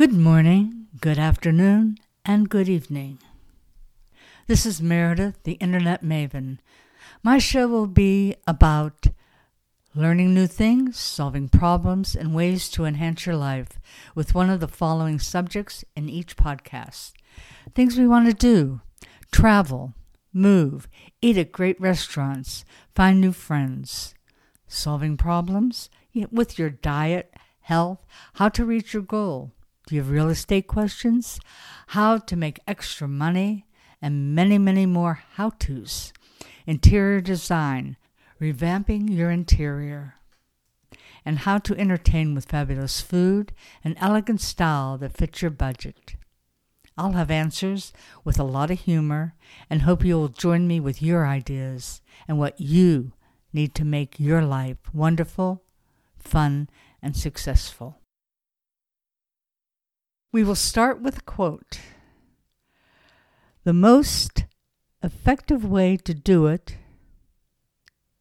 Good morning, good afternoon, and good evening. This is Meredith, the Internet Maven. My show will be about learning new things, solving problems, and ways to enhance your life with one of the following subjects in each podcast things we want to do, travel, move, eat at great restaurants, find new friends, solving problems with your diet, health, how to reach your goal. You have real estate questions? How to make extra money? And many, many more how to's. Interior design, revamping your interior, and how to entertain with fabulous food and elegant style that fits your budget. I'll have answers with a lot of humor and hope you will join me with your ideas and what you need to make your life wonderful, fun, and successful. We will start with a quote The most effective way to do it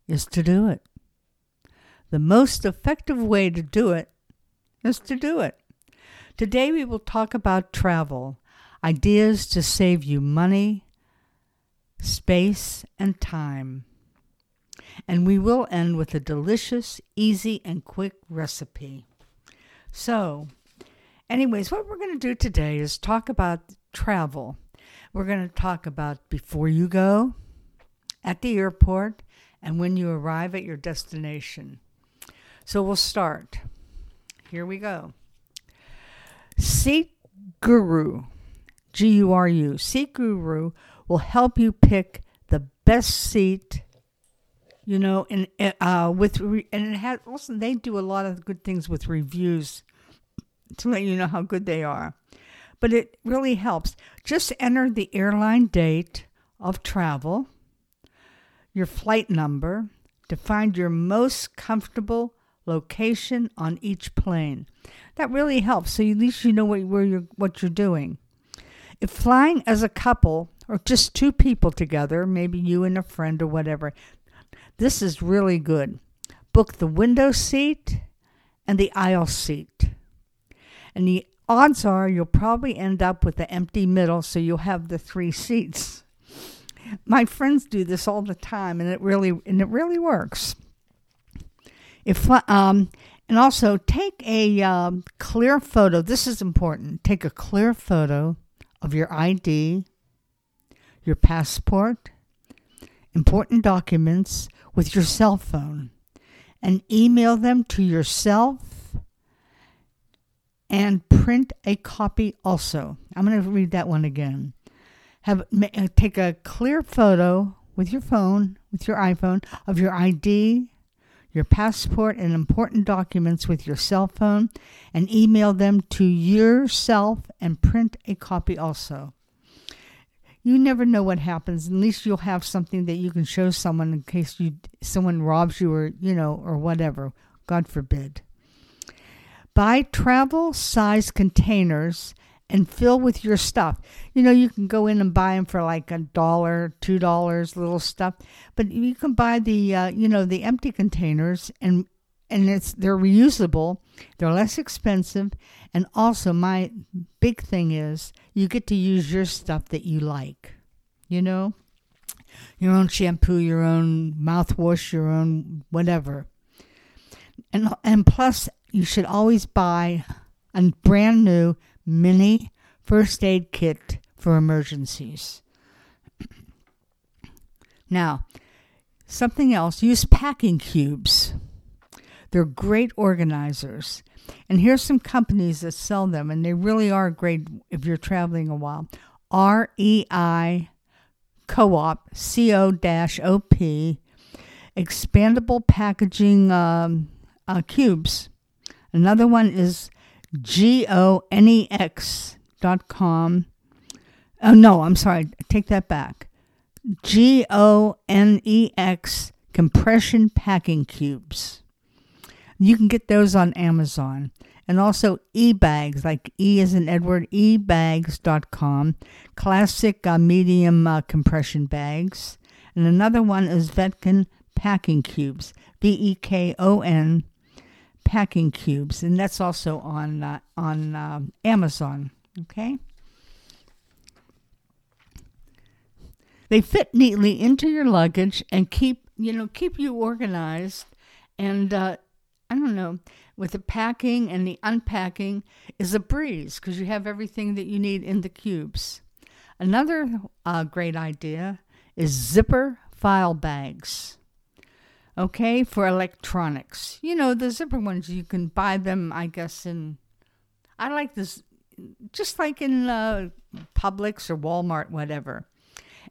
is to do it. The most effective way to do it is to do it. Today we will talk about travel ideas to save you money, space, and time. And we will end with a delicious, easy, and quick recipe. So, anyways, what we're going to do today is talk about travel. We're going to talk about before you go, at the airport, and when you arrive at your destination. So we'll start. Here we go. Seat Guru G U R U. Seat Guru will help you pick the best seat. You know, and uh, with re- and it has also they do a lot of good things with reviews to let you know how good they are. But it really helps. Just enter the airline date of travel, your flight number, to find your most comfortable location on each plane. That really helps. So at least you know what, where you're, what you're doing. If flying as a couple or just two people together, maybe you and a friend or whatever, this is really good. Book the window seat and the aisle seat. And the odds are you'll probably end up with the empty middle, so you'll have the three seats. My friends do this all the time, and it really and it really works. If um, and also take a um, clear photo. This is important. Take a clear photo of your ID, your passport, important documents with your cell phone, and email them to yourself and print a copy also. I'm going to read that one again. Have uh, take a clear photo with your phone, with your iPhone of your ID, your passport and important documents with your cell phone and email them to yourself and print a copy also. You never know what happens. At least you'll have something that you can show someone in case you someone robs you or you know or whatever. God forbid. Buy travel size containers and fill with your stuff. You know, you can go in and buy them for like a dollar, two dollars, little stuff, but you can buy the uh, you know the empty containers and and it's they're reusable. They're less expensive, and also my big thing is you get to use your stuff that you like. You know, your own shampoo, your own mouthwash, your own whatever. And and plus, you should always buy a brand new mini first aid kit for emergencies. now, something else use packing cubes. They're great organizers. And here's some companies that sell them, and they really are great if you're traveling a while. REI Co op, C O OP, expandable packaging um, uh, cubes. Another one is G O N E X dot com. Oh, no, I'm sorry. Take that back. G O N E X compression packing cubes. You can get those on Amazon. And also e bags, like E is in Edward, ebags.com, classic uh, medium uh, compression bags. And another one is Veken packing cubes, V E K O N packing cubes, and that's also on uh, on uh, Amazon. Okay. They fit neatly into your luggage and keep you know keep you organized. And uh, I don't know with the packing and the unpacking is a breeze because you have everything that you need in the cubes. Another uh, great idea is zipper file bags. Okay, for electronics. You know, the zipper ones, you can buy them, I guess, in. I like this, just like in uh, Publix or Walmart, whatever.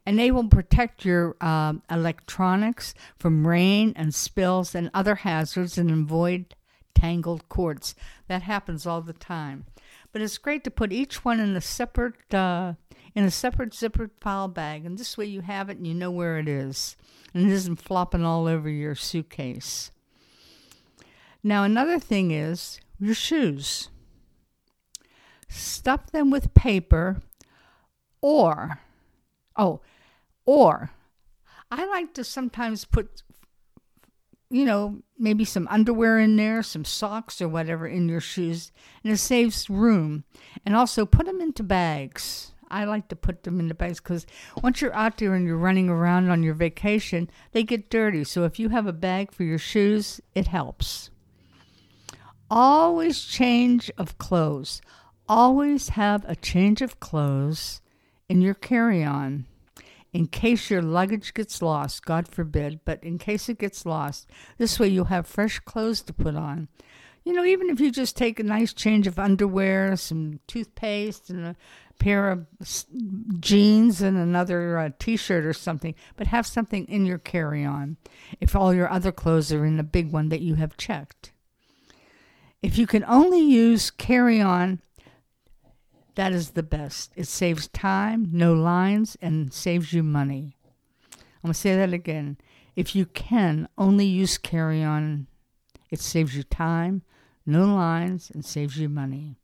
And they will protect your uh, electronics from rain and spills and other hazards and avoid tangled cords. That happens all the time. But it's great to put each one in a separate uh, in a separate zippered file bag, and this way you have it and you know where it is, and it isn't flopping all over your suitcase. Now another thing is your shoes. Stuff them with paper, or oh, or I like to sometimes put you know, maybe some underwear in there, some socks or whatever in your shoes, and it saves room. And also put them into bags. I like to put them in the bags because once you're out there and you're running around on your vacation, they get dirty. So if you have a bag for your shoes, it helps. Always change of clothes. Always have a change of clothes in your carry on in case your luggage gets lost, God forbid, but in case it gets lost, this way you'll have fresh clothes to put on. You know, even if you just take a nice change of underwear, some toothpaste, and a pair of jeans and another uh, t shirt or something, but have something in your carry on if all your other clothes are in the big one that you have checked. If you can only use carry on that is the best. It saves time, no lines, and saves you money. I'm going to say that again. If you can only use carry on, it saves you time, no lines, and saves you money.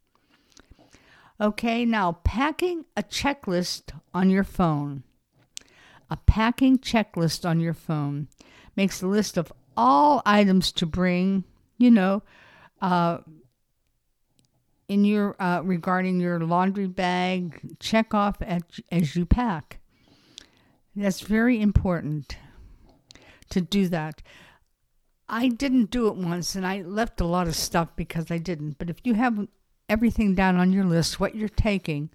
Okay, now packing a checklist on your phone. A packing checklist on your phone makes a list of all items to bring, you know, uh, in your uh, regarding your laundry bag check off at, as you pack. That's very important to do that. I didn't do it once and i left a lot of stuff because i didn't. But if you have everything down on your list what you're taking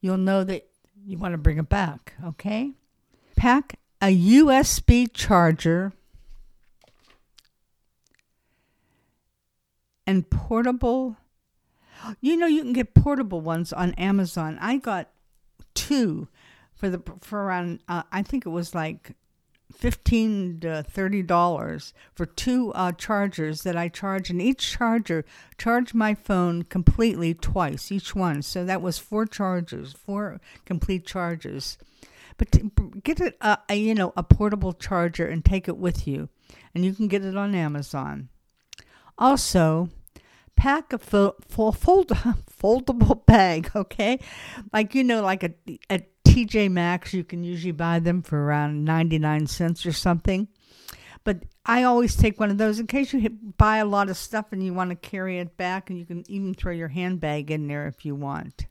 you'll know that you want to bring it back okay? Pack a usb charger and portable you know, you can get portable ones on Amazon. I got two for the for around. Uh, I think it was like fifteen to thirty dollars for two uh, chargers that I charge, and each charger charged my phone completely twice, each one. So that was four chargers, four complete chargers. But get it, a, a, you know, a portable charger and take it with you, and you can get it on Amazon. Also, pack a fo- fold, foldable bag, okay? Like, you know, like a, a TJ Maxx, you can usually buy them for around 99 cents or something. But I always take one of those in case you buy a lot of stuff and you want to carry it back, and you can even throw your handbag in there if you want.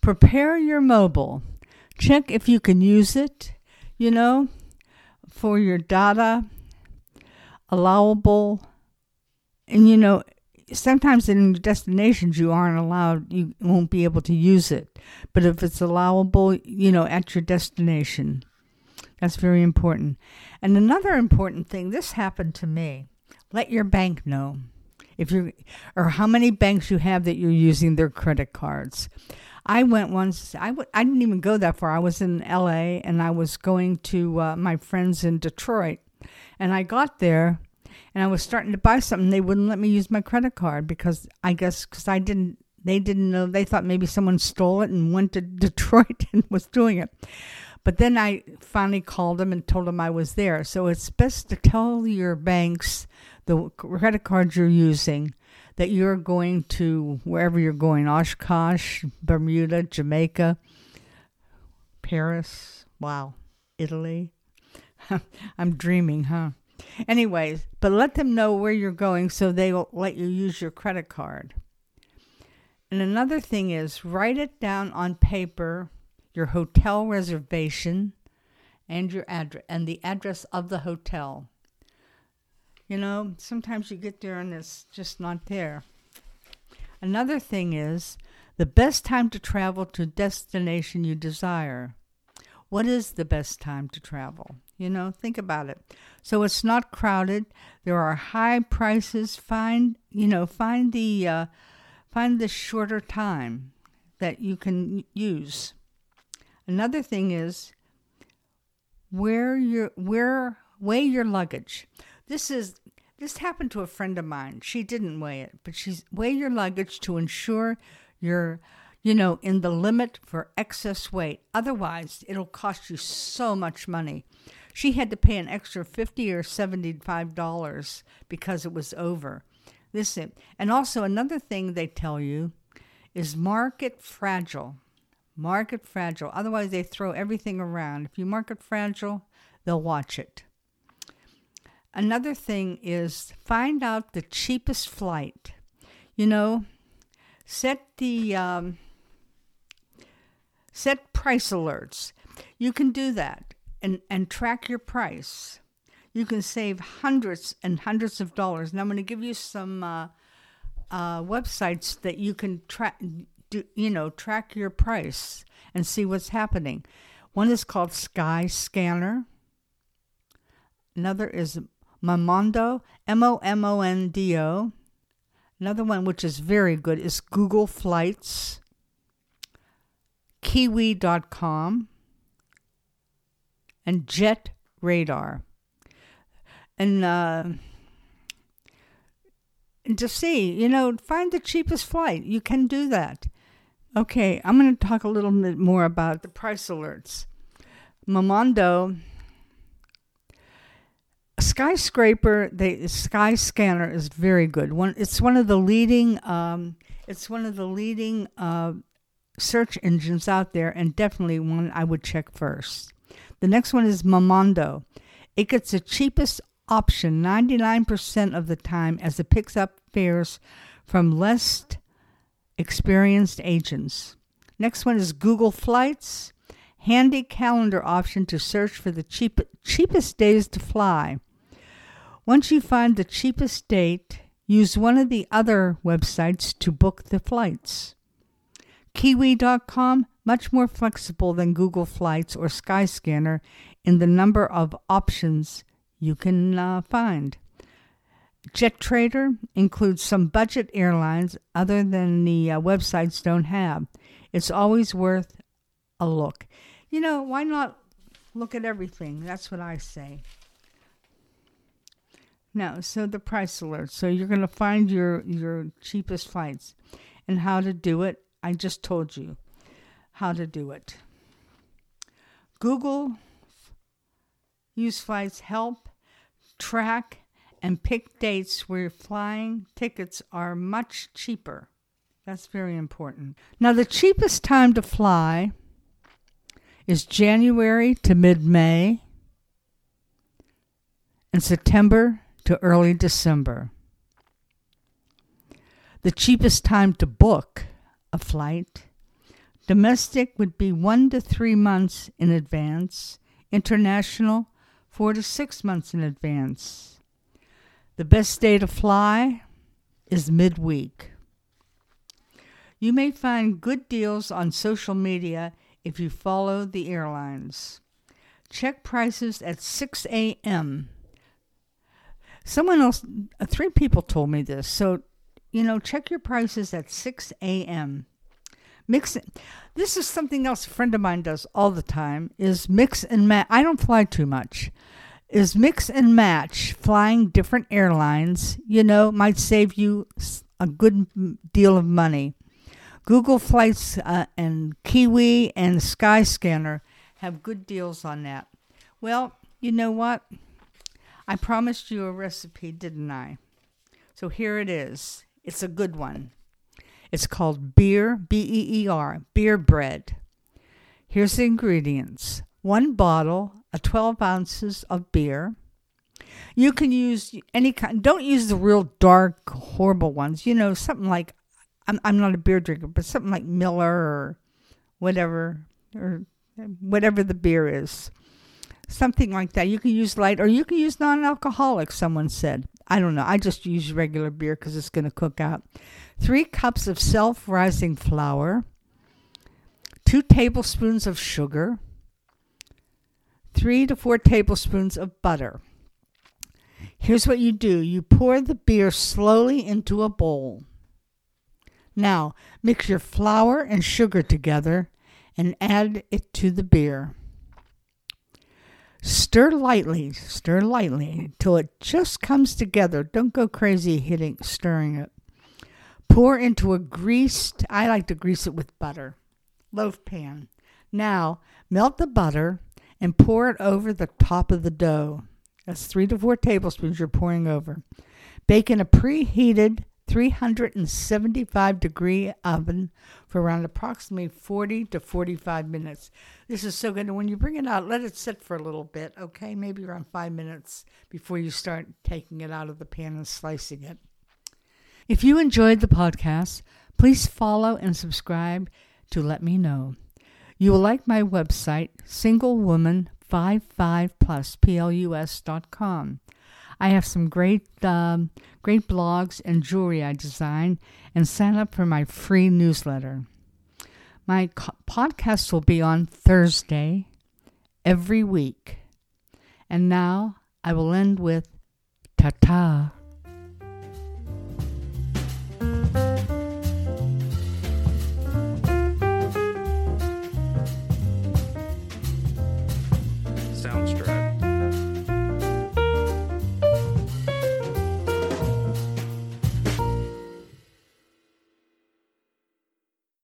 Prepare your mobile. Check if you can use it, you know, for your data, allowable and you know, sometimes in destinations you aren't allowed, you won't be able to use it. But if it's allowable, you know, at your destination, that's very important. And another important thing, this happened to me. Let your bank know if you or how many banks you have that you're using their credit cards. I went once. I w- I didn't even go that far. I was in L.A. and I was going to uh, my friends in Detroit, and I got there and I was starting to buy something. They wouldn't let me use my credit card because I guess because I didn't. They didn't know. They thought maybe someone stole it and went to Detroit and was doing it. But then I finally called them and told them I was there. So it's best to tell your banks the credit cards you're using that you're going to wherever you're going Oshkosh, Bermuda, Jamaica, Paris. Wow. Italy. I'm dreaming, huh? Anyways, but let them know where you're going so they will let you use your credit card. And another thing is write it down on paper, your hotel reservation and your address and the address of the hotel. You know, sometimes you get there and it's just not there. Another thing is the best time to travel to destination you desire. What is the best time to travel? You know, think about it. So it's not crowded. There are high prices. Find, you know, find the uh, find the shorter time that you can use. Another thing is where your where weigh your luggage. This is this happened to a friend of mine. She didn't weigh it, but she's weigh your luggage to ensure you're you know in the limit for excess weight. Otherwise, it'll cost you so much money. She had to pay an extra 50 or 75 dollars because it was over. Listen, and also another thing they tell you is market fragile. Market fragile. Otherwise, they throw everything around. If you market fragile, they'll watch it. Another thing is find out the cheapest flight. You know, set the um, set price alerts. You can do that and, and track your price you can save hundreds and hundreds of dollars. And I'm going to give you some uh, uh, websites that you can track, you know, track your price and see what's happening. One is called Sky Scanner. Another is Momondo, M O M O N D O. Another one, which is very good, is Google Flights, Kiwi.com, and Jet Radar and uh, to see, you know, find the cheapest flight. You can do that. Okay, I'm going to talk a little bit more about the price alerts. Momondo skyscraper the sky scanner is very good one it's one of the leading um, it's one of the leading uh, search engines out there and definitely one i would check first the next one is momondo it gets the cheapest option 99% of the time as it picks up fares from less experienced agents. Next one is Google Flights, handy calendar option to search for the cheap, cheapest days to fly. Once you find the cheapest date, use one of the other websites to book the flights. Kiwi.com, much more flexible than Google Flights or Skyscanner in the number of options you can uh, find. Jet Radar includes some budget airlines other than the uh, websites don't have. It's always worth a look. You know, why not look at everything? That's what I say. Now, so the price alert. So you're going to find your your cheapest flights and how to do it. I just told you how to do it. Google use flights help track and pick dates where flying tickets are much cheaper. That's very important. Now, the cheapest time to fly is January to mid May and September to early December. The cheapest time to book a flight domestic would be one to three months in advance, international four to six months in advance. The best day to fly is midweek. You may find good deals on social media if you follow the airlines. Check prices at 6 a.m. Someone else, uh, three people told me this. So, you know, check your prices at 6 a.m. Mix it. This is something else a friend of mine does all the time is mix and match. I don't fly too much. Is mix and match flying different airlines, you know, might save you a good deal of money. Google Flights uh, and Kiwi and Skyscanner have good deals on that. Well, you know what? I promised you a recipe, didn't I? So here it is. It's a good one. It's called beer, B E E R, beer bread. Here's the ingredients one bottle of 12 ounces of beer, You can use any kind. Don't use the real dark, horrible ones. You know, something like I'm I'm not a beer drinker, but something like Miller or whatever or whatever the beer is. Something like that. You can use light or you can use non-alcoholic. Someone said. I don't know. I just use regular beer because it's going to cook out. Three cups of self-rising flour. Two tablespoons of sugar. Three to four tablespoons of butter. Here's what you do you pour the beer slowly into a bowl. Now, mix your flour and sugar together and add it to the beer. Stir lightly, stir lightly till it just comes together. Don't go crazy hitting stirring it. Pour into a greased, I like to grease it with butter, loaf pan. Now, melt the butter and pour it over the top of the dough. That's three to four tablespoons you're pouring over. Bake in a preheated 375 degree oven for around approximately 40 to 45 minutes. This is so good. And when you bring it out, let it sit for a little bit, okay? Maybe around five minutes before you start taking it out of the pan and slicing it. If you enjoyed the podcast, please follow and subscribe to let me know. You will like my website, singlewoman55plus.plus.com. I have some great, um, great blogs and jewelry I design, and sign up for my free newsletter. My co- podcast will be on Thursday every week. And now I will end with ta ta.